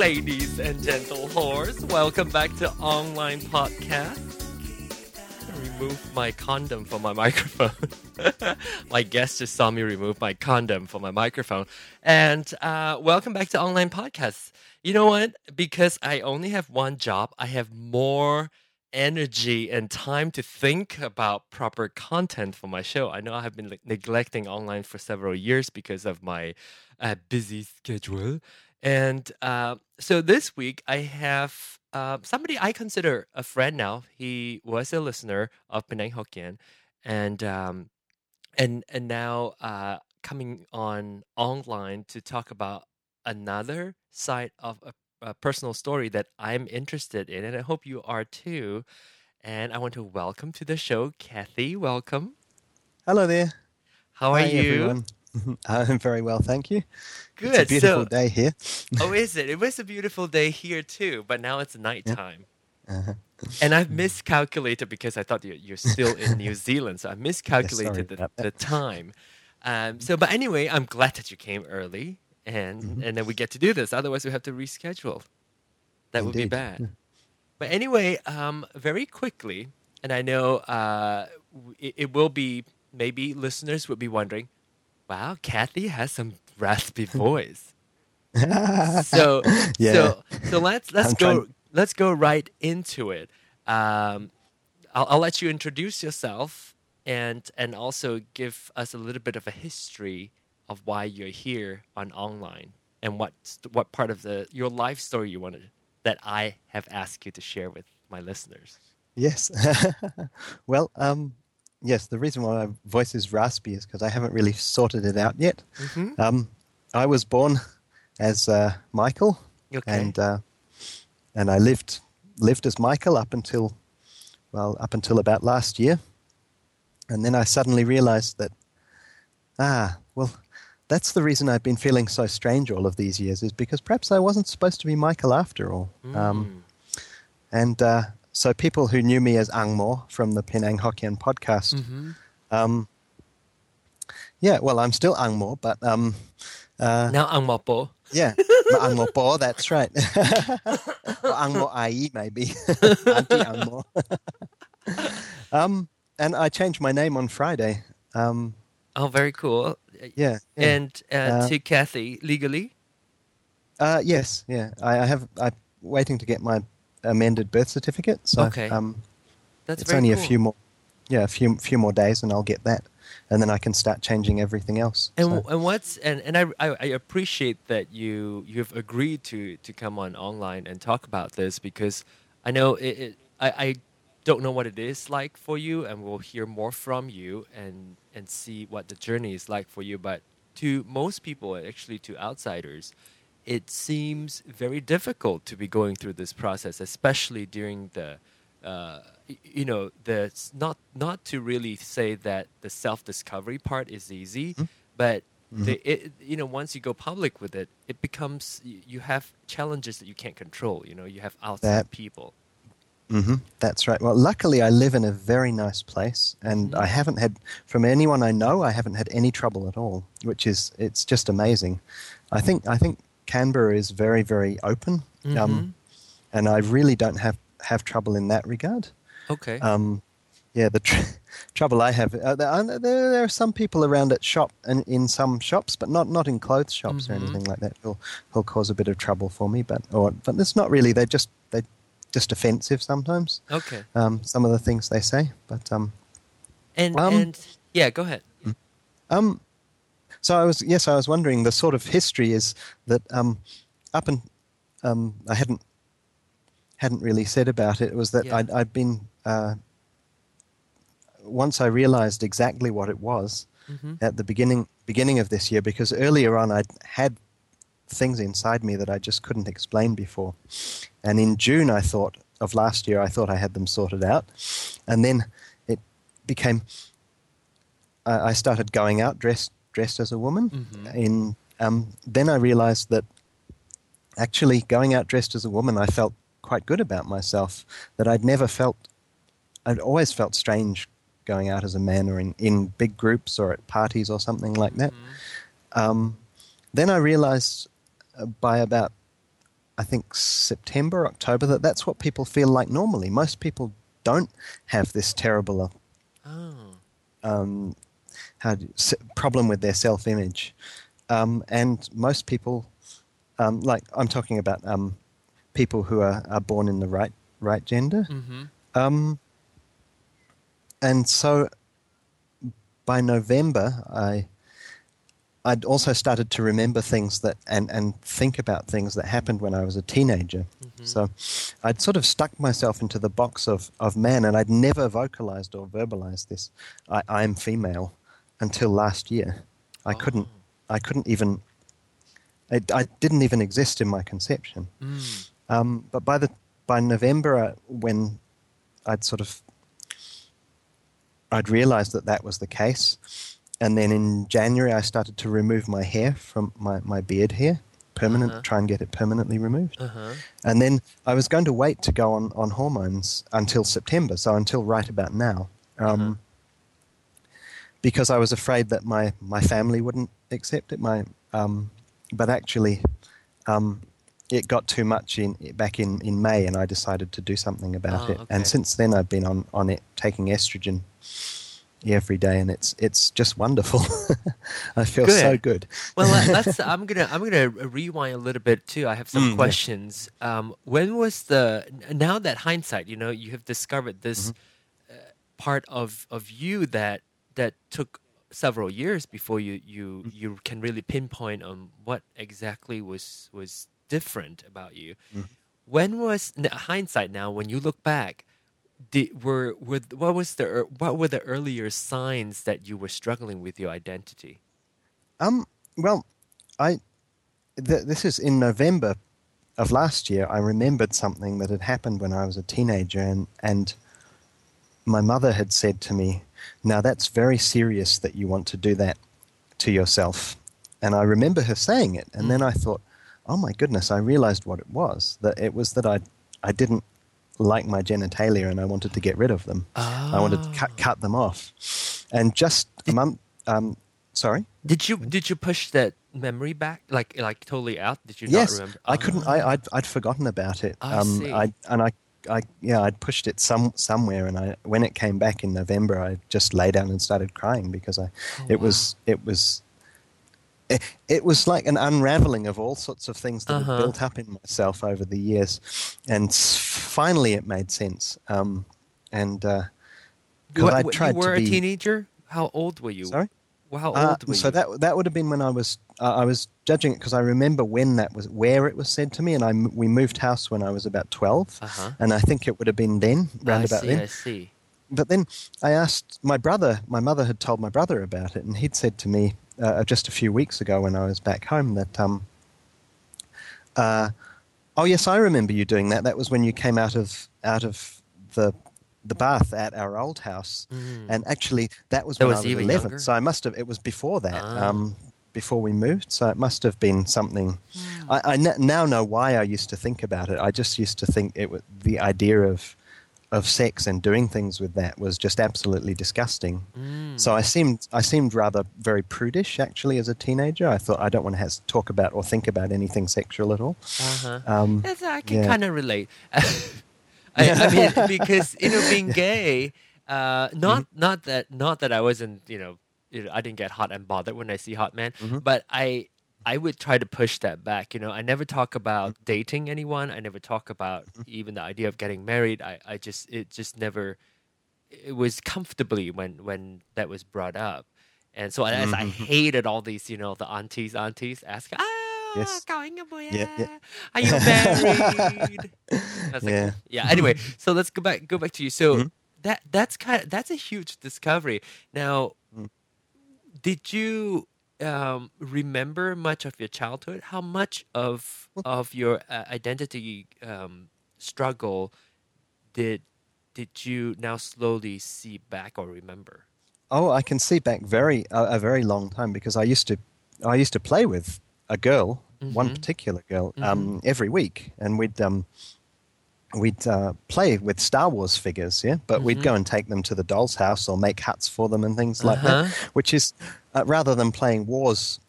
ladies and gentle whores. Welcome back to Online Podcast. Remove my condom from my microphone. my guest just saw me remove my condom from my microphone. And uh, welcome back to Online Podcast. You know what? Because I only have one job, I have more energy and time to think about proper content for my show. I know I have been neglecting online for several years because of my uh, busy schedule. And uh, so this week I have uh, somebody I consider a friend now. He was a listener of Penang Hokkien, and um, and and now uh, coming on online to talk about another side of a, a personal story that I'm interested in, and I hope you are too. And I want to welcome to the show, Kathy. Welcome. Hello there. How are you? everyone. I'm very well, thank you. Good. It's a beautiful so, day here. oh, is it? It was a beautiful day here too, but now it's nighttime. Uh-huh. And I've miscalculated because I thought you- you're still in New Zealand, so I miscalculated the, the time. Um, so, but anyway, I'm glad that you came early, and Mm-hmm. and then we get to do this. Otherwise, we have to reschedule. That would be Indeed. bad. But anyway, um, very quickly, and I know uh, it, it will be maybe listeners would be wondering, wow, Kathy has some raspy voice. so Yeah. so so let's let's I'm go trying- let's go right into it. Um, I'll, I'll let you introduce yourself and and also give us a little bit of a history of why you're here on online and what what part of the your life story you wanted that I have asked you to share with my listeners. Yes. well, um, yes, the reason why my voice is raspy is because I haven't really sorted it out yet. Mhm. Um, I was born as uh, Michael, Okay. and uh, and I lived lived as Michael up until well up until about last year, and then I suddenly realized that ah well that's the reason I've been feeling so strange all of these years is because perhaps I wasn't supposed to be Michael after all. Um, Mm. and uh, so people who knew me as Angmo from the Penang Hokkien podcast, Mhm. um, yeah, well, I'm still Angmo, but um, uh, Now Angmo Po. yeah, Angmo Po, that's right. or Angmo Ai, maybe. Auntie Angmo. um, and I changed my name on Friday. Um, Oh, very cool. yeah. yeah. And uh, Uh, to Kathy legally. Uh, yes, yeah. I, I have. I'm waiting to get my amended birth certificate. So Okay. um, That's it's only cool. a few more. Yeah, a few few more days, and I'll get that, and then I can start changing everything else. And, So- and what's and, and I, I I appreciate that you you've agreed to to come on online and talk about this because I know it, it I, I don't know what it is like for you and we'll hear more from you and and see what the journey is like for you but to most people actually to outsiders it seems very difficult to be going through this process especially during the uh, you know the not not to really say that the self discovery part is easy but the, it, you know once you go public with it it becomes you have challenges that you can't control you know you have outside That- people hmm That's right. Well, luckily, I live in a very nice place, and Mhm. I haven't had, from anyone I know, I haven't had any trouble at all. Which is, it's just amazing. I think, I think Canberra is very, very open, Mhm. um, and I really don't have have trouble in that regard. okay Um, yeah, the tr- trouble I have, uh, there, are- there, are some people around at shop and in some shops, but not not in clothes shops Mhm. or anything like that. Who'll, who'll cause a bit of trouble for me, but or but it's not really. They're just they just offensive sometimes. okay Um, some of the things they say, but um, and Um, and yeah go ahead um, so I was yes, I was wondering. The sort of history is that um, up and um, I hadn't hadn't really said about it. It was that Yeah. I'd, I'd been uh, once I realized exactly what it was hmm at the beginning beginning of this year because earlier on I'd had things inside me that I just couldn't explain before. And in June I thought of last year I thought I had them sorted out. And then it became I I started going out dressed dressed as a woman Mhm. in um, then I realized that actually going out dressed as a woman I felt quite good about myself that I'd never felt I'd always felt strange going out as a man or in, in big groups or at parties or something like that. Mhm. Um, then I realized uh, by about I think September, October, that that's what people feel like normally. Most people don't have this terrible uh, Oh. um, how do problem with their self image. Um, and most people, um, like I'm talking about um, people who are, are born in the right, right gender. Mm-hmm. Um, and so by November, I I'd also started to remember things that and, and think about things that happened when I was a teenager. Mm-hmm. So I'd sort of stuck myself into the box of, of man, and I'd never vocalized or verbalized this. I, I'm female until last year. I couldn't. I couldn't even. It, I didn't even exist in my conception. Mm. Um, but by the by November, uh, when I'd sort of I'd realised that that was the case, and then in January I started to remove my hair from my, my beard hair, permanent, Uh-huh. try and get it permanently removed. Uh-huh. And then I was going to wait to go on, on hormones until September, so until right about now. Um, Uh-huh. Because I was afraid that my, my family wouldn't accept it. My, um, but actually, um, it got too much in back in, in May, and I decided to do something about Oh, it. okay. And since then, I've been on, on it taking estrogen every day, and it's it's just wonderful. I feel so Good. good. Well, let's. I'm gonna. I'm gonna rewind a little bit too. I have some Mm, yeah. questions. Um, when was the? Now that hindsight, you know, you have discovered this Mm-hmm. uh, part of of you that that took several years before you you Mm-hmm. you can really pinpoint on what exactly was was different about you. Mm-hmm. When was hindsight? Now, when you look back. Did, were, were what was the what were the earlier signs that you were struggling with your identity? Um, well, I th- this is in November of last year. I remembered something that had happened when I was a teenager, and and my mother had said to me, "Now that's very serious that you want to do that to yourself." And I remember her saying it, and then I thought, "Oh my goodness!" I realized what it was. That it was that I I didn't like my genitalia, and I wanted to get rid of them. I wanted to cut cut them off, and just a month. Um, sorry. Did you did you push that memory back like like totally out? Did you yes, not remember? I couldn't. Ah. I, I'd, I'd forgotten about it. I um, see. I and I, I yeah, I'd pushed it some somewhere, and I when it came back in November, I just lay down and started crying because I, Oh, it was it was. It, it was like an unraveling of all sorts of things that Uh-huh. had built up in myself over the years, and finally it made sense. Um, and uh, What- I tried you were to a teenager. How old were you? Sorry? Well, how uh, old so that that would have been when I was uh, I was judging it because I remember when that was where it was said to me, and I we moved house when I was about 12 Uh-huh. and I think it would have been then round I about see. then. I see. But then I asked my brother. My mother had told my brother about it, and he'd said to me uh, just a few weeks ago when I was back home that um, uh, oh yes, I remember you doing that. That was when you came out of out of the the bath at our old house, Mm. and actually that was That when was I was even eleven. younger? So I must have. It was before that. Ah. Um, before we moved, so it must have been something. Hmm. I, I n- now know why I used to think about it. I just used to think it was the idea of of sex and doing things with that was just absolutely disgusting. Mm. So I seemed I seemed rather very prudish actually as a teenager. I thought I don't want to has, talk about or think about anything sexual at all. Uh-huh. Um, I can yeah. kind of relate. I, I mean, because you know, being gay, uh, not Mm-hmm. not that not that I wasn't, you know, you know, I didn't get hot and bothered when I see hot men, Mm-hmm. but I I would try to push that back. You know, I never talk about Mm-hmm. dating anyone. I never talk about even the idea of getting married. I, I just it just never it was comfortably when when that was brought up. And so as I Mhm. hated all these, you know, the aunties, aunties asking, ah, Yes. going boy, Yeah, yeah. are you married? I like, Yeah. yeah. Anyway, so let's go back go back to you. So Mhm. that that's kind of that's a huge discovery. Now, Mm. did you um, remember much of your childhood? How much of of your uh, identity um, struggle did did you now slowly see back or remember? Oh, I can see back very a, a very long time because I used to I used to play with a girl, one Mhm. particular girl, um, every week, and we'd um, we'd uh, play with Star Wars figures, yeah. But we'd go and take them to the doll's house or make huts for them and things like Uh-huh. that. Which is uh, rather than playing wars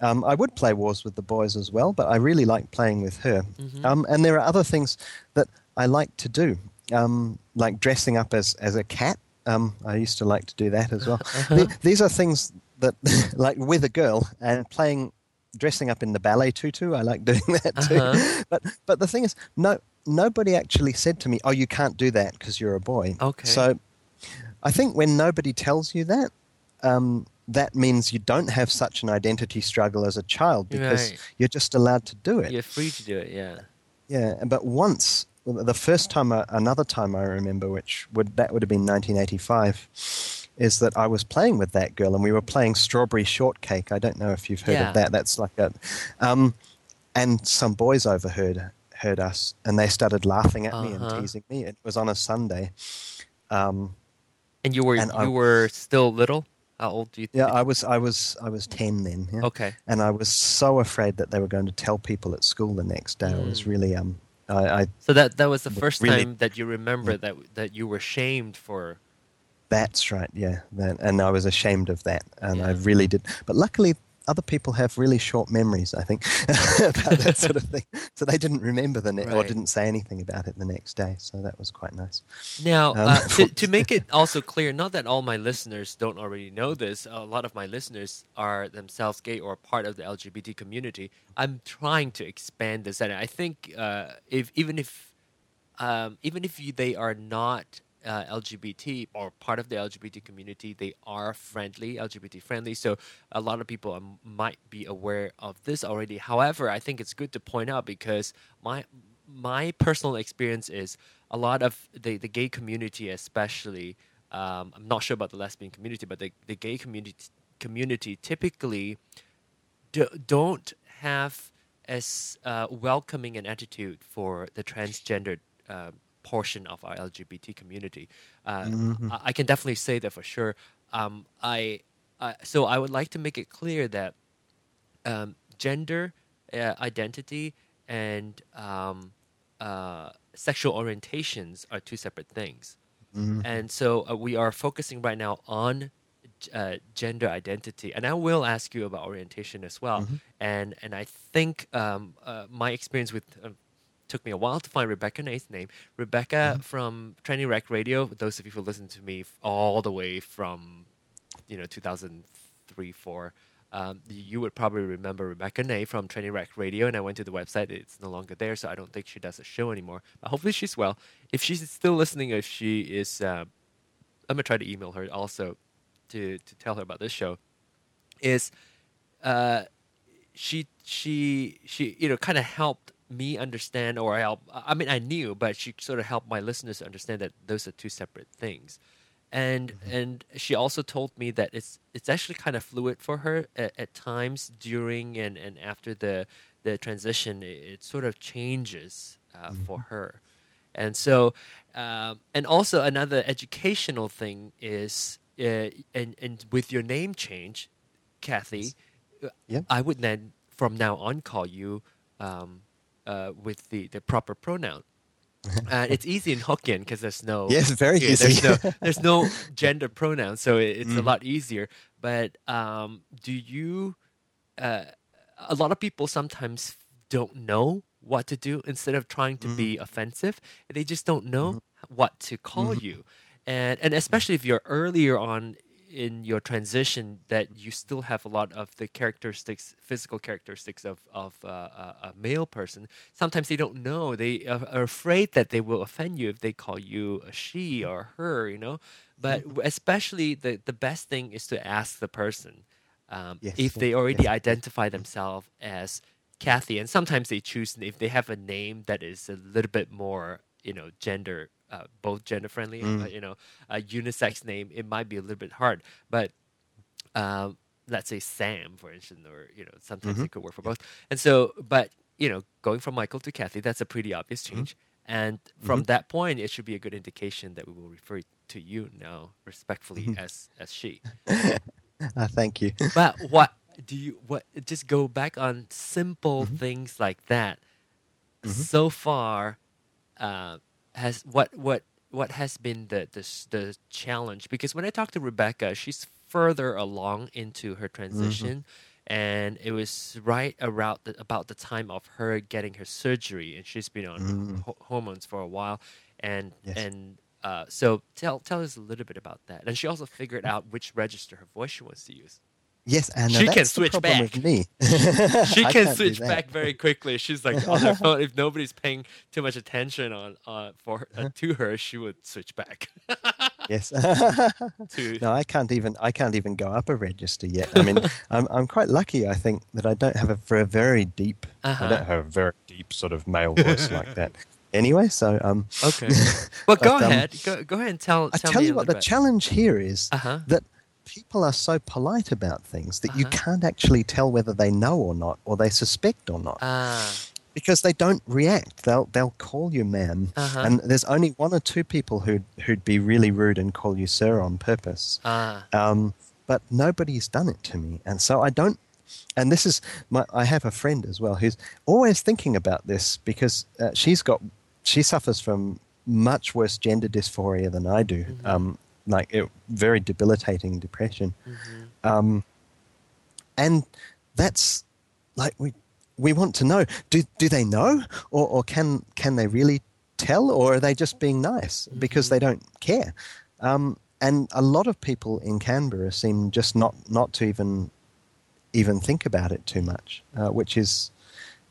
Um, I would play Wars with the boys as well, but I really like playing with her. Mhm. Um, and there are other things that I like to do, um, like dressing up as, as a cat. Um, I used to like to do that as well. Uh-huh. The- these are things that, like with a girl and playing, dressing up in the ballet tutu. I like doing that too. Uh-huh. But but the thing is, no, nobody actually said to me, "Oh, you can't do that because you're a boy." Okay. So, I think when nobody tells you that, um, that means you don't have such an identity struggle as a child because Right. you're just allowed to do it. You're free to do it. Yeah. Yeah, but once the first time, another time I remember, which would that would have been 1985, is that I was playing with that girl and we were playing Strawberry Shortcake. I don't know if you've heard Yeah. of that. That's like a, um, and some boys overheard heard us and they started laughing at me Uh-huh. and teasing me. It was on a Sunday. Um, And you were And you I- were still little. How old do you? Think? Yeah. I was I was I was 10 then. Yeah. Okay. And I was so afraid that they were going to tell people at school the next day. I was Mm. really um I, I So that that was the first really- time that you remember that that you were shamed for. That's right, yeah. That, and I was ashamed of that, and I really did. But luckily, other people have really short memories, I think, about that sort of thing. So they didn't remember the ne- or didn't say anything about it the next day. So that was quite nice. Now, Um, uh, to, to make it also clear, not that all my listeners don't already know this, a lot of my listeners are themselves gay or part of the LGBT community. I'm trying to expand this, and I think uh, if even if um, even if you, they are not uh, LGBT or part of the LGBT community, they are friendly, LGBT friendly. So a lot of people um, might be aware of this already. However, I think it's good to point out because my my personal experience is a lot of the, the gay community, especially. Um, I'm not sure about the lesbian community, but the, the gay community community typically do, don't have as uh, welcoming an attitude for the transgender uh, portion of our LGBT community. Uh, I, I can definitely say that for sure. Um, I, I so I would like to make it clear that um, gender uh, identity and um, uh, sexual orientations are two separate things. And so uh, we are focusing right now on uh, gender identity, and I will ask you about orientation as well. And and I think um, uh, my experience with uh, took me a while to find Rebecca Nate's name. Rebecca from Trendy Rec Radio. Those of you who listen to me all the way from you know 2003 4 um, you would probably remember Rebecca Nay from Training Rec Radio, and I went to the website. It's no longer there, so I don't think she does a show anymore. But hopefully she's well. If she's still listening, if she is, uh, I'm gonna try to email her also to to tell her about this show. Is uh, she she she you know kind of helped me understand, or help. I mean, I knew, but she sort of helped my listeners understand that those are two separate things and and she also told me that it's it's actually kind of fluid for her at, at times during and, and after the the transition it, it sort of changes uh, for her and so um, and also another educational thing is uh, and and with your name change kathy Yeah. i would then from now on call you um, uh, with the the proper pronoun and it's easy in Hokkien because there's no Yes, very yeah, easy. There's no there's no gender pronouns, so it, it's a lot easier. But um, do you? Uh, a lot of people sometimes don't know what to do. Instead of trying to be offensive, they just don't know what to call you, and and especially if you're earlier on in your transition that you still have a lot of the characteristics physical characteristics of, of uh, a, a male person. Sometimes they don't know. They are, are afraid that they will offend you if they call you a she or her you know? But especially the, the best thing is to ask the person um, Yes, if they already yes. identify themselves as Kathy, and sometimes they choose if they have a name that is a little bit more, you know, gender, uh, both gender friendly, uh, you know, a unisex name, it might be a little bit hard. But um, let's say Sam, for instance, or you know, sometimes it could work for both. And so, but you know, going from Michael to Kathy, that's a pretty obvious change. And from that point, it should be a good indication that we will refer to you now respectfully as as she. Ah, thank you. But what do you what just go back on simple things like that? So far, uh, has what what what has been the, the the challenge? Because when I talk to Rebecca, she's further along into her transition, and it was right around the, about the time of her getting her surgery, and she's been on Mm. ho- hormones for a while, and Yes. and uh, so tell tell us a little bit about that. And she also figured out which register her voice she wants to use. Yes, and She can switch back. with me. She can switch back very quickly. She's like on her phone. If nobody's paying too much attention on uh, for her, Uh-huh. uh, to her, she would switch back Yes. to. no, I can't even. I can't even go up a register yet. I mean, I'm I'm quite lucky. I think that I don't have a, a very deep. Uh-huh. I don't have a very deep sort of male voice like that. Anyway, so um, Okay. Well, go um, ahead. Go, go ahead and tell. I tell tell me you what, the bit. challenge here is Uh huh. that people are so polite about things that you Uh-huh. can't actually tell whether they know or not, or they suspect or not, Ah. because they don't react. They'll they'll call you ma'am, Uh-huh. and there's only one or two people who'd who'd be really rude and call you sir on purpose. Ah. Um, but nobody's done it to me, and so I don't. And this is my. I have a friend as well who's always thinking about this because uh, she's got. She suffers from much worse gender dysphoria than I do. Mhm. Um, like it, very debilitating depression. mhm. Um, and that's like we we want to know do do they know or, or can can they really tell or are they just being nice because Mhm. they don't care um, and a lot of people in Canberra seem just not not to even even think about it too much uh, which is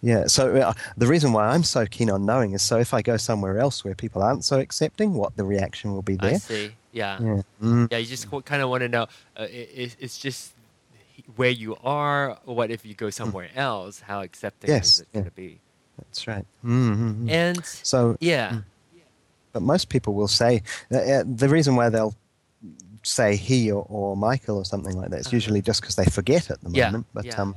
yeah so uh, the reason why I'm so keen on knowing is so if I go somewhere else where people aren't so accepting what the reaction will be I there see. Yeah. yeah Mm. Yeah. You just kind of want to know. Uh, it, it, it's just where you are. What if you go somewhere else? How accepting Mm. Yes, is it going to be? that's right mm And so yeah. Mm. but most people will say uh, uh, the reason why they'll say he or, or Michael or something like that is Uh-huh. usually just because they forget at the Yeah, moment. But yeah. um,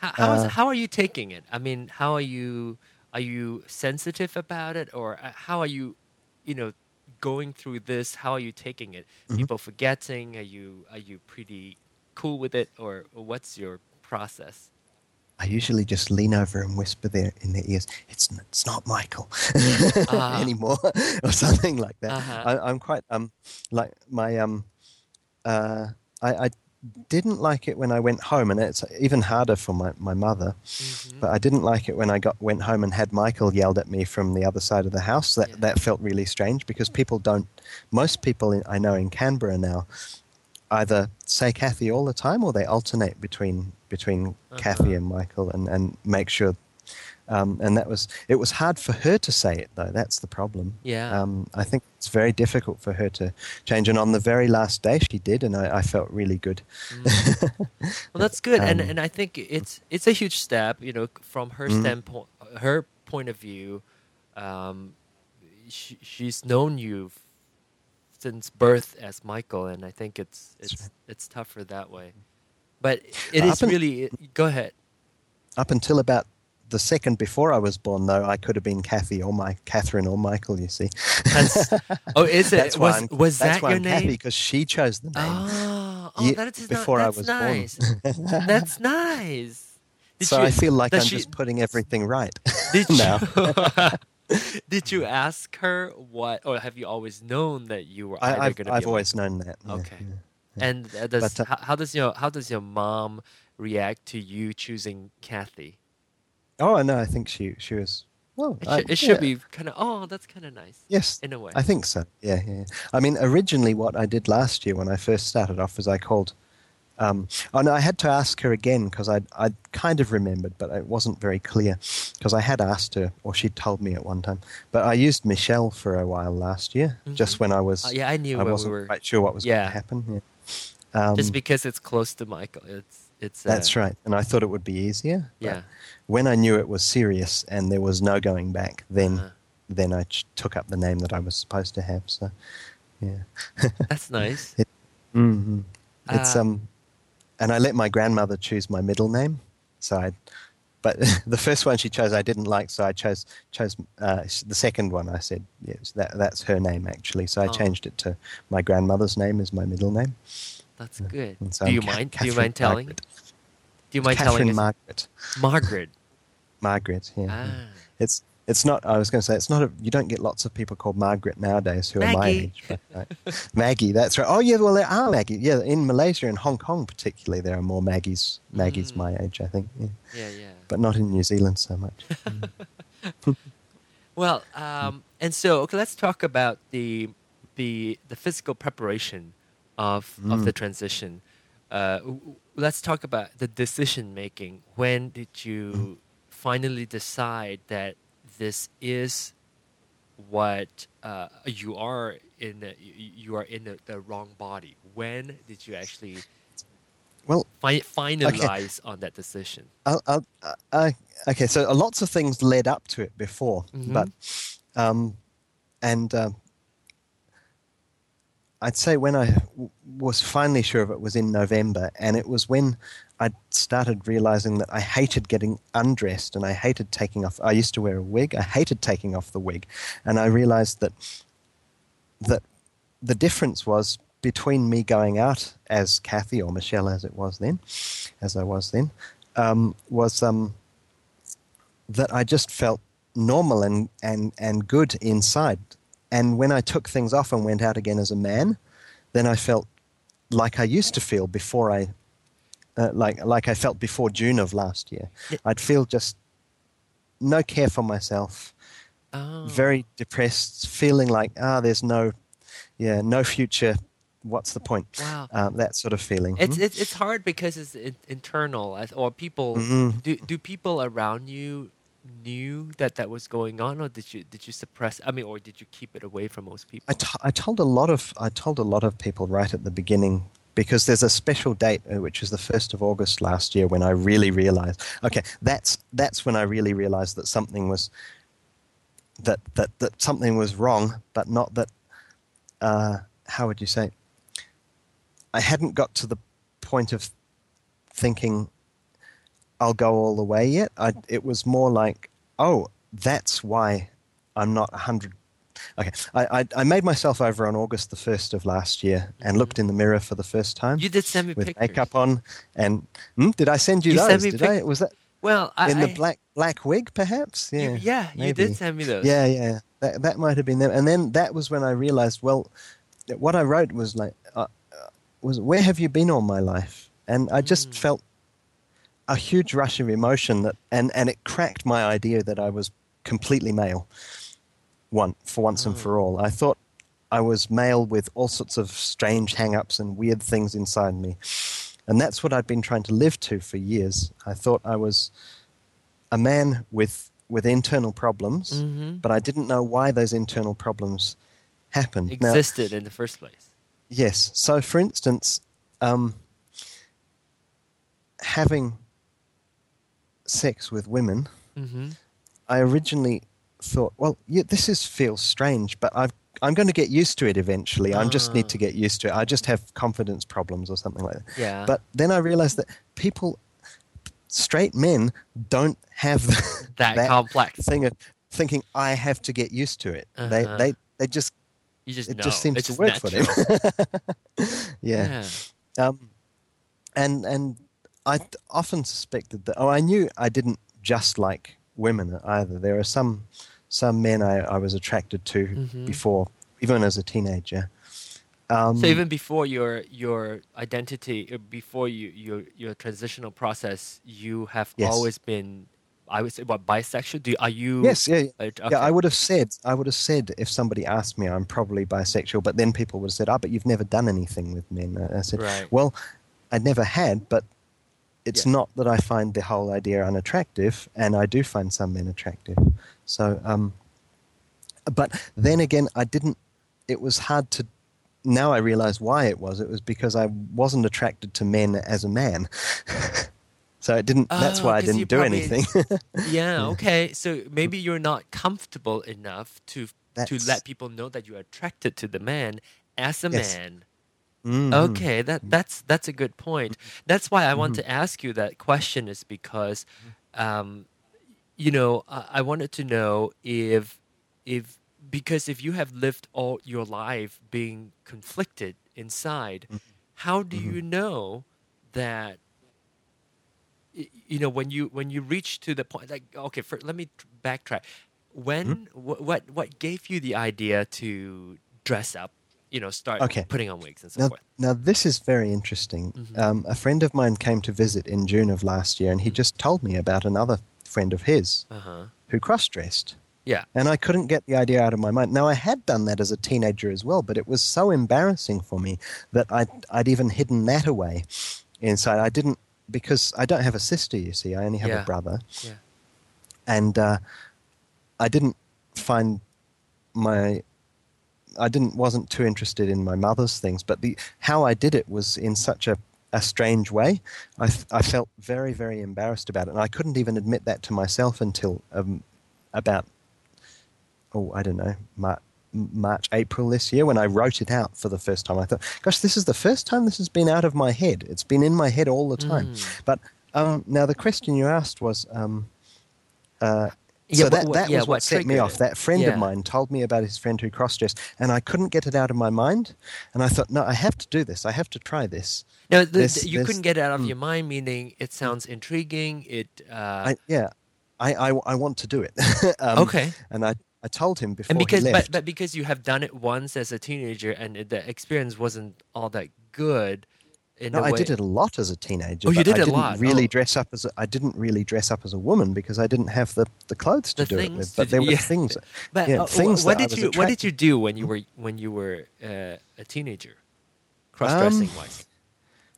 How, how, is, Uh, how are you taking it? I mean, how are you are you sensitive about it, or uh, how are you, you know, going through this? How are you taking it? Mhm. People forgetting? Are you are you pretty cool with it, or, or what's your process? I usually just lean over and whisper there in their ears, "It's n- it's not Michael Ah. anymore," or something like that. Uh-huh. I, I'm quite um like my um uh I, I didn't like it when I went home, and it's even harder for my, my mother. Mhm. But I didn't like it when I got went home and had Michael yelled at me from the other side of the house. That Yeah. that felt really strange because people don't. Most people in, I know in Canberra now either say Kathy all the time or they alternate between between Kathy Uh-huh. and Michael and and make sure. Um, and that was it was hard for her to say it though. That's the problem. Yeah. Um, I think it's very difficult for her to change. And on the very last day, she did, and I, I felt really good. Mm. well, that's good, and Um, and I think it's it's a huge step. You know, from her Mhm. standpoint, her point of view, um, she, she's known you f- since birth as Michael, and I think it's it's right. it's tougher that way. But it Well, is really. Go ahead. Up until about the second before I was born, though, I could have been Kathy or my Catherine or Michael. You see. Oh, is it? That's why was was that your I'm name? Because she chose the name. Oh, oh Ye- that is before not, I was nice. born. that's nice. Did so you- I feel like I'm she- just putting everything right Did now. you, did you ask her what, or have you always known that you were either I, I've, going to be I've always known that. yeah, Okay. yeah. And uh, does But, uh, how, how does your how does your mom react to you choosing Kathy? Oh no, I think she she was. Well, It, I- should, it yeah, should be kind of oh that's kind of nice Yes, in a way. I think so. Yeah, yeah. I mean, originally, what I did last year when I first started off was I called. Um, oh no, I had to ask her again because I I kind of remembered, but it wasn't very clear because I had asked her or she'd told me at one time. But I used Michelle for a while last year, Mhm. just when I was Uh, yeah, I knew I wasn't were quite sure what was going to happen. Yeah. Um, just because it's close to Michael. It's it's uh, that's right, and I thought it would be easier. Yeah. When I knew it was serious and there was no going back, then Uh-huh. then I ch- took up the name that I was supposed to have. So, yeah. That's nice. hmm It's Uh, um, and I let my grandmother choose my middle name. So I, but the first one she chose I didn't like, so I chose chose uh, the second one. I said yes, that that's her name actually. So I Oh. changed it to my grandmother's name is my middle name. That's good. So Do you Ca- mind? Do you mind telling? Margaret. Do you mind Catherine telling? Margaret. Margaret. Margaret. Yeah. Ah. It's It's not. I was going to say it's not. A, you don't get lots of people called Margaret nowadays who are my age. Right. Maggie, that's right. Oh yeah, well there are Maggie. Yeah, in Malaysia and Hong Kong particularly, there are more Maggies. Maggies Mm. my age, I think. Yeah. Yeah, yeah. But not in New Zealand so much. Well, um, and so okay, let's talk about the the the physical preparation of of Mm. the transition. Uh, let's talk about the decision making. When did you finally decide that this is what uh, you are in? The, you are in the, the wrong body. When did you actually Well, fi- finalize on that decision? I'll, I'll, uh, I, okay, so lots of things led up to it before, Mhm. but um, and um, I'd say when I w- was finally sure of it was in November, and it was when I started realizing that I hated getting undressed and I hated taking off. I used to wear a wig. I hated taking off the wig, and I realized that that the difference was between me going out as Kathy or Michelle as it was then, as I was then, um, was um, that I just felt normal and, and, and good inside. And when I took things off and went out again as a man, then I felt like I used to feel before I, uh, like like I felt before June of last year. I'd feel just no care for myself, Oh. very depressed, feeling like ah, there's no, yeah, no future. What's the point? wow. Um, that sort of feeling. It's Hmm? it's it's hard because it's internal, or people Mhm. do do people around you knew that that was going on, or did you did you suppress? I mean, or did you keep it away from most people? I, t- I told a lot of I told a lot of people right at the beginning because there's a special date uh, which is the first of August last year when I really realized okay that's that's when I really realized that something was that that that something was wrong but not that uh, how would you say I hadn't got to the point of thinking I'll go all the way yet I it was more like oh that's why I'm not 100 Okay, I, I, I made myself over on August the 1st of last year and looked in the mirror for the first time You did send me with pictures. makeup on. And hmm, did I send you, You those? did pic- I? Was that Well, I, in the black black wig, perhaps? you- Yeah, yeah, you did send me those. Yeah, yeah. That, that might have been them. And then that was when I realized, well, what I wrote was like, uh, uh, was where have you been all my life? And I just Mm. felt a huge rush of emotion that, and, and it cracked my idea that I was completely male. One for once and for all. I thought I was male with all sorts of strange hang-ups and weird things inside me. And that's what I'd been trying to live to for years. I thought I was a man with with internal problems, hmm but I didn't know why those internal problems happened. Now, existed in the first place. yes. So, for instance, um, having sex with women, hmm I originally thought, well, yeah, this is feels strange, but I've, I'm going to get used to it eventually. I just need Ah. to get used to it. I just have confidence problems or something like that. Yeah. But then I realized that people, straight men, don't have that, that complex. thing of thinking I have to get used to it. Uh-huh. They they they just You just it know. just seems it's to just work for them. yeah. yeah. Um, and and I th- often suspected that. Oh, I knew I didn't just like women either. There are some some men I, I was attracted to Mhm. before, even as a teenager. Um, So even before your your identity, uh, before you your your transitional process, you have Yes. always been, I would say, what bisexual? Do you, are you? yes, yeah, uh, Yeah, okay. I would have said, I would have said if somebody asked me, I'm probably bisexual, but then people would have said, ah, but you've never done anything with men. I I said, Right. well, I never had, but it's Yeah. not that I find the whole idea unattractive, and I do find some men attractive. So, um, but then again, I didn't, it was hard to, now I realize why it was. It was because I wasn't attracted to men as a man. so it didn't, that's Oh, why I didn't do probably- anything. Yeah. Okay. So maybe you're not comfortable enough to to let people know that you're attracted to the man as a Yes. man. Mhm. Okay, that that's that's a good point. That's why I want Mm-hmm. to ask you that question is because, um, you know, I, I wanted to know if if because if you have lived all your life being conflicted inside, Mm-hmm. how do you know that? You know, when you when you reach to the point, like okay, for, let me backtrack. when wh- what what gave you the idea to dress up? You know, start Okay. putting on wigs and so Now, forth. now this is very interesting. Mhm. Um, a friend of mine came to visit in June of last year, and he just told me about another friend of his Uh huh. who cross-dressed. Yeah. And I couldn't get the idea out of my mind. Now, I had done that as a teenager as well, but it was so embarrassing for me that I'd, I'd even hidden that away inside. I didn't, because I don't have a sister, you see, I only have Yeah. a brother. Yeah. And uh, I didn't find my. I didn't wasn't too interested in my mother's things, but the how I did it was in such a, a strange way. I, I felt very very embarrassed about it, and I couldn't even admit that to myself until um, about oh I don't know Mar- March April this year when I wrote it out for the first time. I thought, gosh, this is the first time this has been out of my head. It's been in my head all the time. Mm. But um, now the question you asked was. Um, uh, Yeah, so that, what- that yeah, was what, what set me off. it? That friend Yeah. of mine told me about his friend who cross-dressed, and I couldn't get it out of my mind. And I thought, no, I have to do this. I have to try this. No, the, the- you there's- couldn't get it out of mm. your mind. Meaning, it sounds intriguing. It. Uh, I, yeah, I, I, I want to do it. um, okay. And I, I told him before And because, he but, but because you have done it once as a teenager, and the experience wasn't all that good. No, I did it a lot as a teenager. Oh, you did I a didn't lot. Really Oh. dress up as a, I didn't really dress up as a woman because I didn't have the, the clothes to The do it with. But there were yeah. things. But yeah, uh, things what I did you what did you do when you were when you were uh, a teenager, cross dressing Um, wise?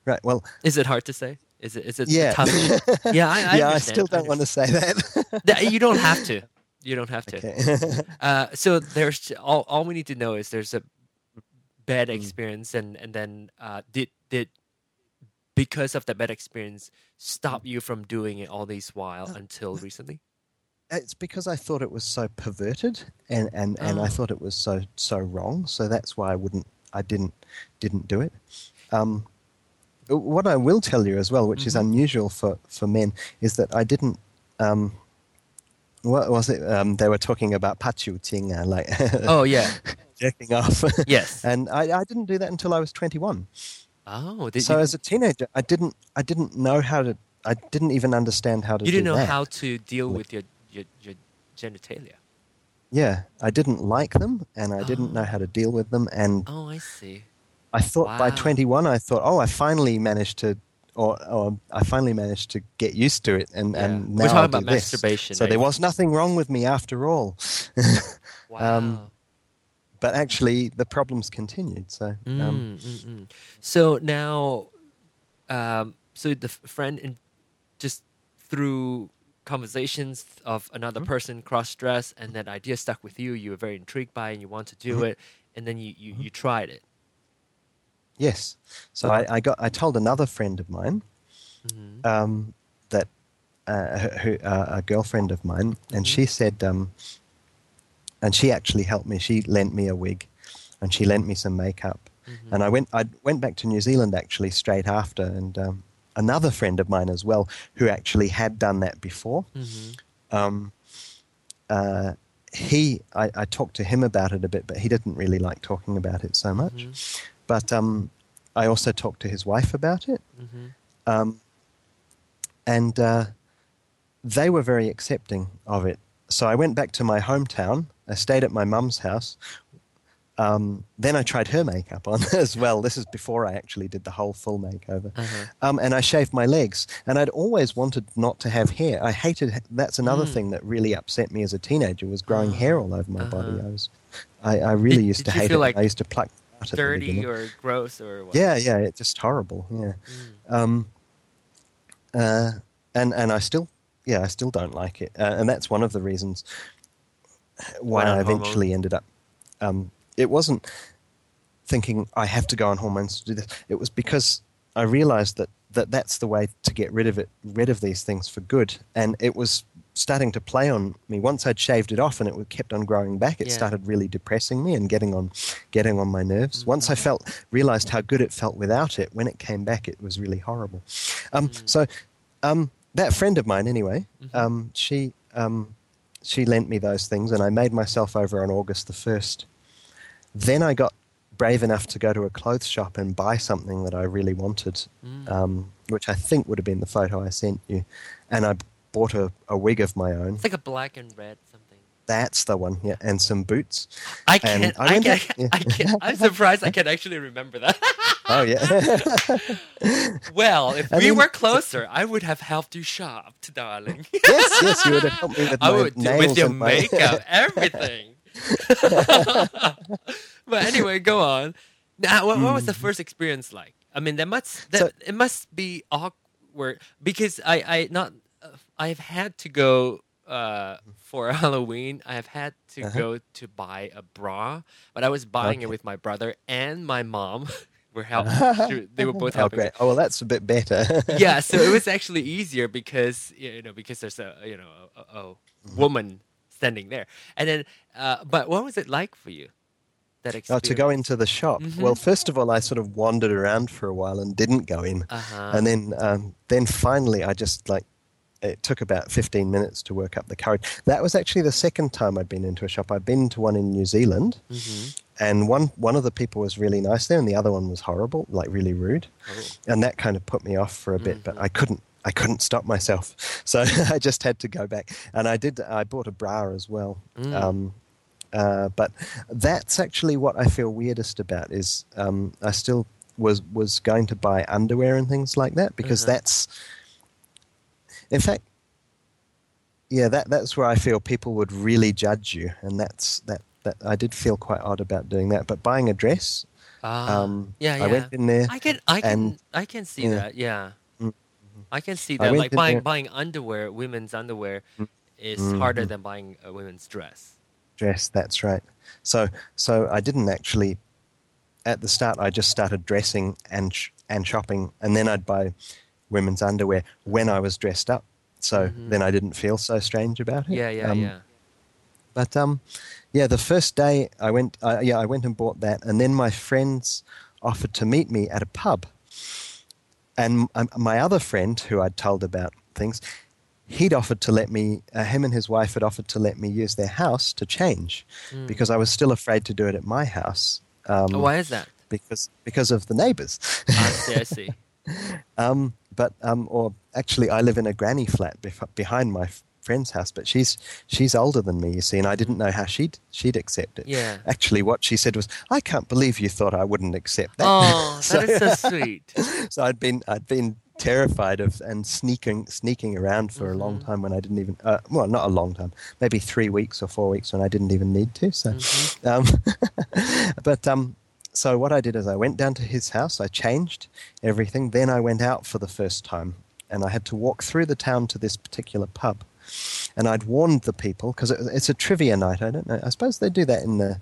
Right. Well, Is it hard to say? Is it is it yeah. tough? yeah, I, I yeah, I still don't want to say that. Th- You don't have to. You don't have to. okay. Uh, so there's all, all we need to know is there's a bad Mm. experience, and and then uh, did did because of the bad experience stop you from doing it all these while Uh, until recently? it's because I thought it was so perverted and, and, and Oh. I thought it was so so wrong. So that's why I wouldn't I didn't didn't do it. Um, what I will tell you as well, which is Mhm. unusual for, for men, is that I didn't. Um, what was it? Um, they were talking about pachu ting, uh, like Oh yeah, jerking off, yes. and I, I didn't do that until I was twenty one. Oh, So you, as a teenager, I didn't I didn't know how to. I didn't even understand how to. you didn't know that. how to deal with your your, your genitalia. Yeah, I didn't like them, and I didn't know Oh. how to deal with them. And Oh, I see. I thought by 21, I thought, oh, I finally managed to, or, or I finally managed to get used to it, and Yeah. and We're talking I'll about this. masturbation, So right? there was nothing wrong with me after all. Wow. Um, but actually, the problems continued. So um, Mm, mm, mm. So now, um, so the friend in, just through conversations of another Mhm. person cross dress, and that idea stuck with you. You were very intrigued by, it and you want to do Mhm. it, and then you, you, you tried it. yes, so I, I got I told another friend of mine hmm um, that uh, who, uh, a girlfriend of mine, and Mhm. she said, um, and she actually helped me. She lent me a wig, and she lent me some makeup. Mm-hmm. And I went I went back to New Zealand actually straight after, and um, another friend of mine as well who actually had done that before. hmm Um, uh, he I, I talked to him about it a bit, but he didn't really like talking about it so much. Mhm. But um, I also talked to his wife about it, hmm um, and uh, they were very accepting of it. So I went back to my hometown. I stayed at my mum's house. Um, then I tried her makeup on as well. This is before I actually did the whole full makeover. Uh-huh. Um, and I shaved my legs. And I'd always wanted not to have hair. I hated. That's another Mm. thing that really upset me as a teenager was growing Ah, hair all over my body. uh-huh. I was, I, I really Did- used did to hate feel it. like I used to pluck out at the Dirty or gross or what? Yeah, yeah, it's just horrible. Yeah. Mm. Um, uh, and and I still, yeah, I still don't like it, uh, and that's one of the reasons why I eventually ended up. Um, it wasn't thinking I have to go on hormones to do this. It was because I realized that, that that's the way to get rid of it, rid of these things for good, and it was starting to play on me. Once I'd shaved it off and it kept on growing back, it Yeah. started really depressing me and getting on, getting on my nerves. Once I felt realized how good it felt without it, when it came back, it was really horrible. Um, Mm. So um, that friend of mine, anyway, Mhm. um, she um, she lent me those things, and I made myself over on August the first. Then I got brave enough to go to a clothes shop and buy something that I really wanted, Mm. um, which I think would have been the photo I sent you, and I bought a, a wig of my own. It's like a black and red. That's the one, yeah, and some boots. I can't. I I, can't, yeah. I can't. I'm surprised I can actually remember that. Oh yeah, well, if I we mean- were closer, I would have helped you shop, darling. yes, yes, you would have helped me with I would with your and my- makeup, everything. but anyway, go on. Now, what, what was the first experience like? I mean, that must that, So- it must be awkward because I I not uh, I've had to go uh, for Halloween. I have had to Uh-huh. go to buy a bra, but I was buying it with my brother and my mom. were helping. she- they were both Oh helping. me great! Oh well, that's a bit better. yeah, so it was actually easier because you know because there's a you know a, a, Mm-hmm. woman standing there, and then uh, but what was it like for you? That Oh, to go into the shop. Mhm. Well, first of all, I sort of wandered around for a while and didn't go in, Uh-huh. and then um, then finally, I just like it took about 15 minutes to work up the courage. That was actually the second time I'd been into a shop. I'd been to one in New Zealand, Mhm. and one one of the people was really nice there, and the other one was horrible, like really rude, Oh. and that kind of put me off for a bit. But I couldn't. I couldn't stop myself, so I just had to go back. And I did. I bought a bra as well. Mm. Um, uh, but that's actually what I feel weirdest about. Is um, I still was was going to buy underwear and things like that because Uh-huh. that's, in fact, yeah, that that's where I feel people would really judge you, and that's that. That I did feel quite odd about doing that, but buying a dress, Ah, um, yeah, yeah. I went in there. I can, I can, and- I can see yeah. that. Yeah, Mm, I can see that. Like buying there- buying underwear, women's underwear, Mm. is Mhm. harder than buying a women's dress. dress that's right so so i didn't actually at the start i just started dressing and sh- and shopping and then i'd buy women's underwear when i was dressed up so Mhm. then i didn't feel so strange about it Yeah, yeah, Um, yeah. but um yeah the first day i went uh, yeah i went and bought that and then my friends offered to meet me at a pub and um, my other friend who i'd told about things he'd offered to let me uh, him and his wife had offered to let me use their house to change Mm. because i was still afraid to do it at my house um, Why is that? because because of the neighbors I see. I see. um, but um, or actually i live in a granny flat bef- behind my f- friend's house but she's she's older than me you see and i didn't know how she'd she'd accept it Yeah. actually what she said was i can't believe you thought i wouldn't accept that Oh, So- that is so sweet. so i'd been i'd been terrified of and sneaking sneaking around for a long Mhm. time when i didn't even uh, well not a long time maybe three weeks or four weeks when i didn't even need to so Mhm. um, but um, so what I did is I went down to his house, I changed everything, then I went out for the first time, and I had to walk through the town to this particular pub, and I'd warned the people because it, it's a trivia night. I don't know. I suppose they do that in the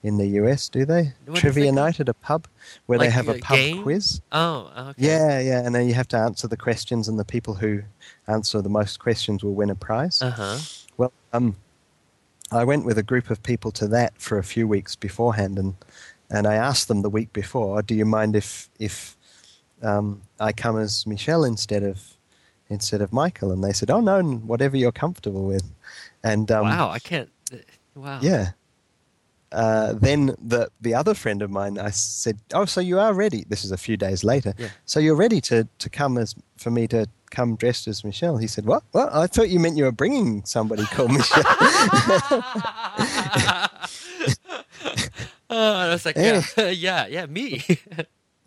in the US, do they? What trivia night at a pub where Like they have a a pub game? quiz. Oh, okay. Yeah, yeah, and then you have to answer the questions, and the people who answer the most questions will win a prize. Uh huh. Well, um, I went with a group of people to that for a few weeks beforehand, and and I asked them the week before, "Do you mind if if um, I come as Michelle instead of instead of Michael?" And they said, "Oh no, whatever you're comfortable with." And um, wow, I can't. uh, Wow. yeah. Uh, then the the other friend of mine, I said, "Oh, so you are ready?" This is a few days later. Yeah. So you're ready to, to come as for me to come dressed as Michelle? He said, "What? What? I thought you meant you were bringing somebody called Michelle." oh, I was like, yeah, yeah, yeah, me.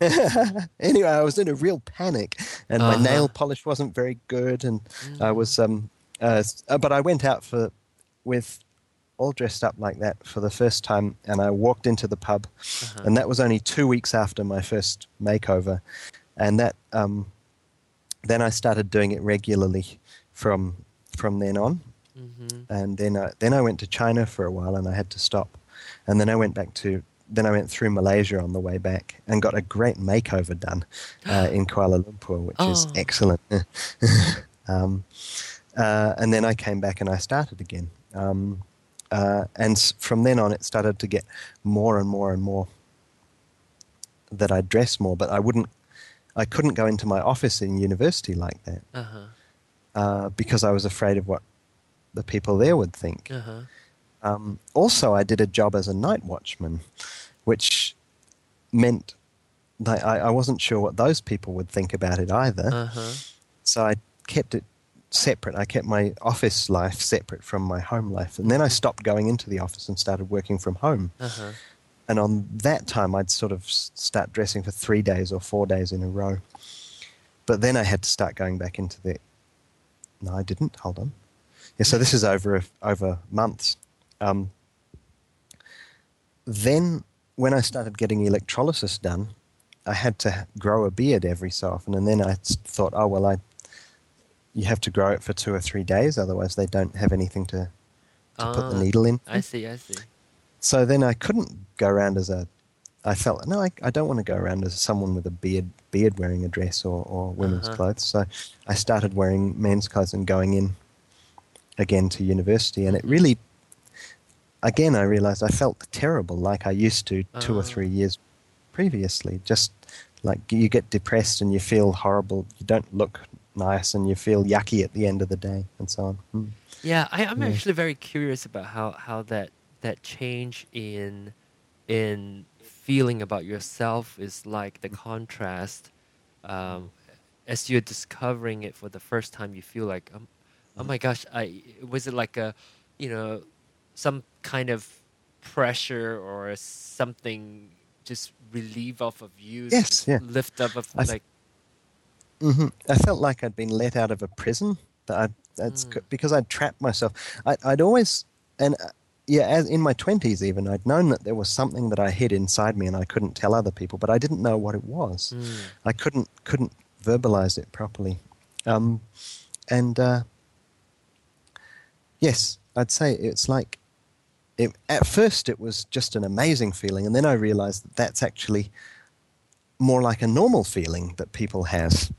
anyway, I was in a real panic, and my Uh-huh. nail polish wasn't very good, and I Mm. was um, uh, uh, but I went out for with all dressed up like that for the first time, and I walked into the pub, Uh-huh. and that was only two weeks after my first makeover, and that um, then I started doing it regularly from from then on, Mhm. and then I, then I went to China for a while, and I had to stop, and then I went back to. Then I went through Malaysia on the way back and got a great makeover done uh, in Kuala Lumpur, which is Oh. excellent. um, uh, and then I came back and I started again. Um, uh, and from then on, it started to get more and more and more that I dress more, but I wouldn't, I couldn't go into my office in university like that Uh-huh. uh, because I was afraid of what the people there would think. Uh-huh. Um, also, I did a job as a night watchman, which meant that I, I wasn't sure what those people would think about it either. Uh-huh. So I kept it separate. I kept my office life separate from my home life, and then I stopped going into the office and started working from home. Uh-huh. And on that time, I'd sort of start dressing for three days or four days in a row. But then I had to start going back into the. No, I didn't. Hold on. Yeah, so this is over over months. Um, then, when I started getting electrolysis done, I had to grow a beard every so often, and then I thought, oh well, I you have to grow it for two or three days, otherwise they don't have anything to to put the Ah, needle in. I see, I see. So then I couldn't go around as a. I felt no, I, I don't want to go around as someone with a beard, beard wearing a dress or, or women's Uh-huh. clothes. So I started wearing men's clothes and going in again to university, and it really, again, I realized I felt terrible, like I used to two or Ah. three years previously. Just like you get depressed and you feel horrible, you don't look nice, and you feel yucky at the end of the day, and so on. Hmm. Yeah, I, I'm Yeah. actually very curious about how, how that that change in in feeling about yourself is like the contrast. Um, as you're discovering it for the first time, you feel like, um, oh my gosh, I was it like a, you know, some kind of pressure or something just relieve off of you, Yes, yeah. lift up of I like, hmm I felt like I'd been let out of a prison. That I that's Mm. because I'd trapped myself. I, I'd always and uh, yeah, as in my twenties even, I'd known that there was something that I hid inside me and I couldn't tell other people, but I didn't know what it was. mm, I couldn't couldn't verbalize it properly. Um, and uh, yes, I'd say it's like it, at first it was just an amazing feeling, and then I realized that that's actually more like a normal feeling that people have,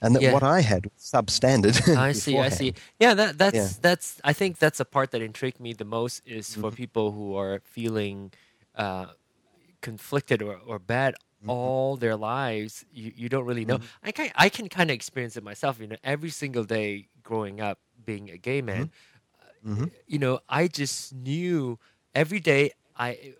and that Yeah. what I had was substandard. I see, I see. Yeah, that that's Yeah. that's. I think that's a part that intrigued me the most is for Mhm. people who are feeling uh, conflicted or, or bad Mm-hmm. all their lives. You, you don't really know. I can I can kind of experience it myself. You know, every single day growing up being a gay man, Mhm. you know, I just knew every day I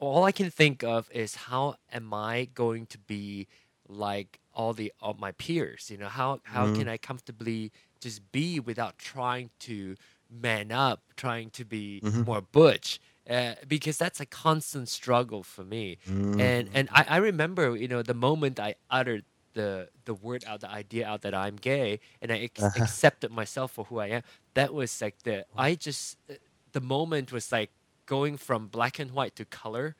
all I can think of is how am I going to be like all the all my peers? You know, how how Mm. can I comfortably just be without trying to man up, trying to be Mhm. more butch? Uh, because that's a constant struggle for me, Mm. and and I, I remember you know the moment I uttered the the word out, the idea out that I'm gay, and I ex- Uh-huh. accepted myself for who I am. That was like the I just uh, the moment was like going from black and white to color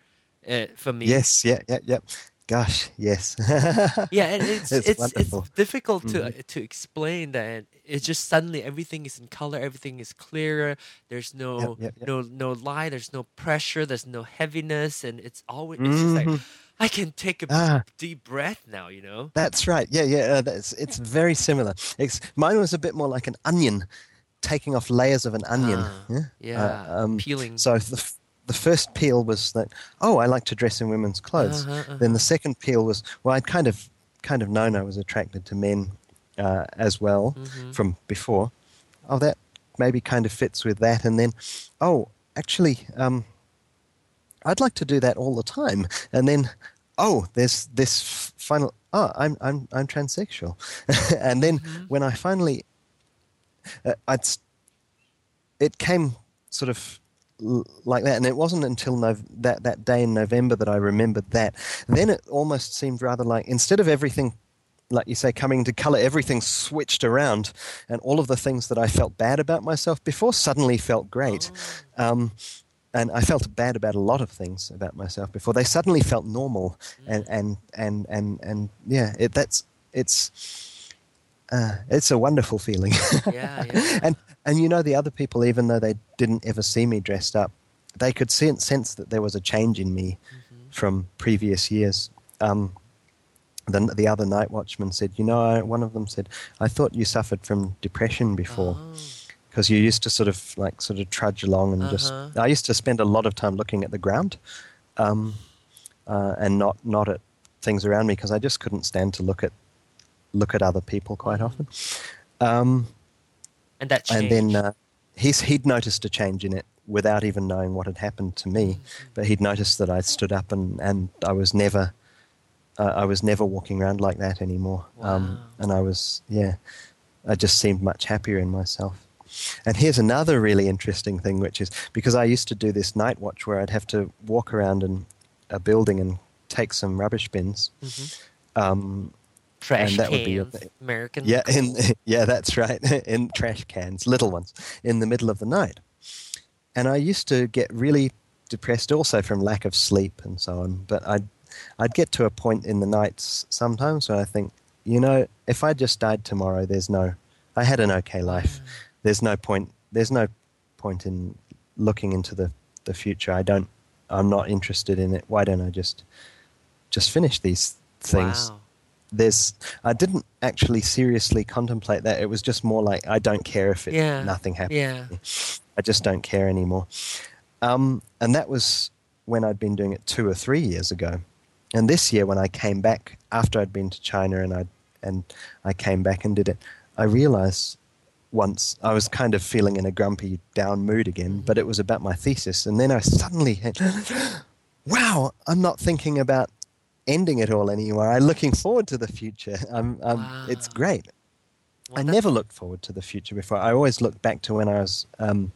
uh, for me. yes, yeah, yeah, yeah. Gosh, yes. Yeah, and it's It's it's it's, difficult to Mhm. uh, to explain that. It's just suddenly everything is in color, everything is clearer. There's no no no lie. There's no pressure. There's no heaviness, and it's always it's just like Mhm. I can take a Ah. deep breath now. You know. That's right. Yeah, yeah. Uh, that's, it's very similar. It's, mine was a bit more like an onion, taking off layers of an onion. Ah, yeah. Yeah, Uh, um, peeling. So the, the first peel was that, oh, I like to dress in women's clothes. Uh-huh, Then the second peel was, well, I'd kind of kind of known I was attracted to men uh, as well Mhm. from before. Oh, that maybe kind of fits with that. And then, oh, actually, um, I'd like to do that all the time. And then, oh, there's this final. Oh, I'm I'm I'm transsexual. and then Mhm. when I finally, I'd, it came sort of like that, and it wasn't until Nov- that that day in November that I remembered that. Then it almost seemed rather like instead of everything. Like you say, coming to color, everything switched around, and all of the things that I felt bad about myself before suddenly felt great. Oh. Um, and I felt bad about a lot of things about myself before. They suddenly felt normal, and and and and and yeah, it, that's it's uh, it's a wonderful feeling. Yeah, yeah. and and you know the other people, even though they didn't ever see me dressed up, they could sense sense that there was a change in me Mhm. from previous years. Um, the, the other night watchman said, you know, I, one of them said, I thought you suffered from depression before Oh. because you used to sort of like sort of trudge along and just. Uh-huh. I used to spend a lot of time looking at the ground, um, uh, and not not at things around me because I just couldn't stand to look at look at other people quite often. Um, and that and then uh, he's he'd noticed a change in it without even knowing what had happened to me, but he'd noticed that I stood up and and I was never. Uh, I was never walking around like that anymore, um, and I was yeah, I just seemed much happier in myself. And here's another really interesting thing, which is because I used to do this night watch where I'd have to walk around in a building and take some rubbish bins. Mm-hmm. Um, Trash And that would be cans, thing. American. yeah, in, yeah, that's right. In trash cans, little ones, in the middle of the night. And I used to get really depressed also from lack of sleep and so on. But I'd, I'd get to a point in the nights sometimes where I think, you know, if I just died tomorrow, there's no, I had an okay life. Mm. There's no point, there's no point in looking into the, the future. I don't, I'm not interested in it. Why don't I just, just finish these things? Wow. There's I didn't actually seriously contemplate that. It was just more like I don't care if it Yeah. nothing happens. Yeah. I just don't care anymore. Um, and that was when I'd been doing it two or three years ago. And this year, when I came back after I'd been to China and I and I came back and did it, I realized once I was kind of feeling in a grumpy down mood again, but it was about my thesis. And then I suddenly had, wow, I'm not thinking about ending it all anymore. I'm looking forward to the future. I'm, I'm, It's great. Well, I never looked forward to the future before. I always look back to when I was, um,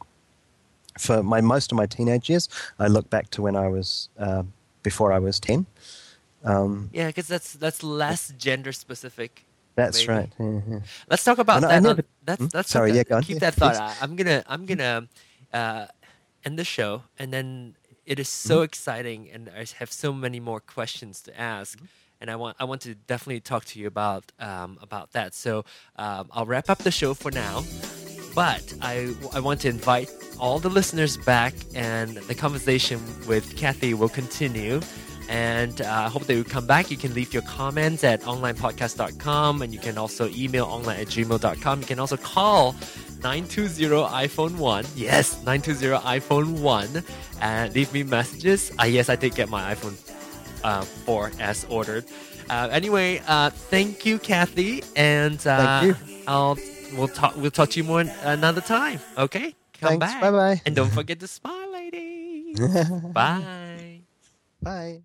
for my most of my teenage years, I look back to when I was uh, before I was ten. Um, Yeah, because that's that's less gender specific. that's Maybe. right. Yeah, yeah. Let's talk about that. on- never- that's Hmm? that's Sorry, yeah, go on. Keep Yeah, that thought. please. I, I'm gonna I'm gonna uh, end the show, and then it is so Mm-hmm. exciting, and I have so many more questions to ask. Mm-hmm. And I want I want to definitely talk to you about um, about that. So um, I'll wrap up the show for now, but I I want to invite all the listeners back, and the conversation with Kathy will continue. And uh, I hope that you come back. You can leave your comments at onlinepodcast.com and you can also email online at gmail.com. You can also call 920 iPhone 1. Yes, 920 iPhone 1 and leave me messages. Uh, yes, I did get my iPhone uh, 4 as ordered. Uh, anyway, uh, thank you, Kathy. And uh, Thank you. I'll, we'll, talk, we'll talk to you more another time. Okay? Come Thanks. back. Bye bye. And don't forget to smile, lady. Bye. Bye.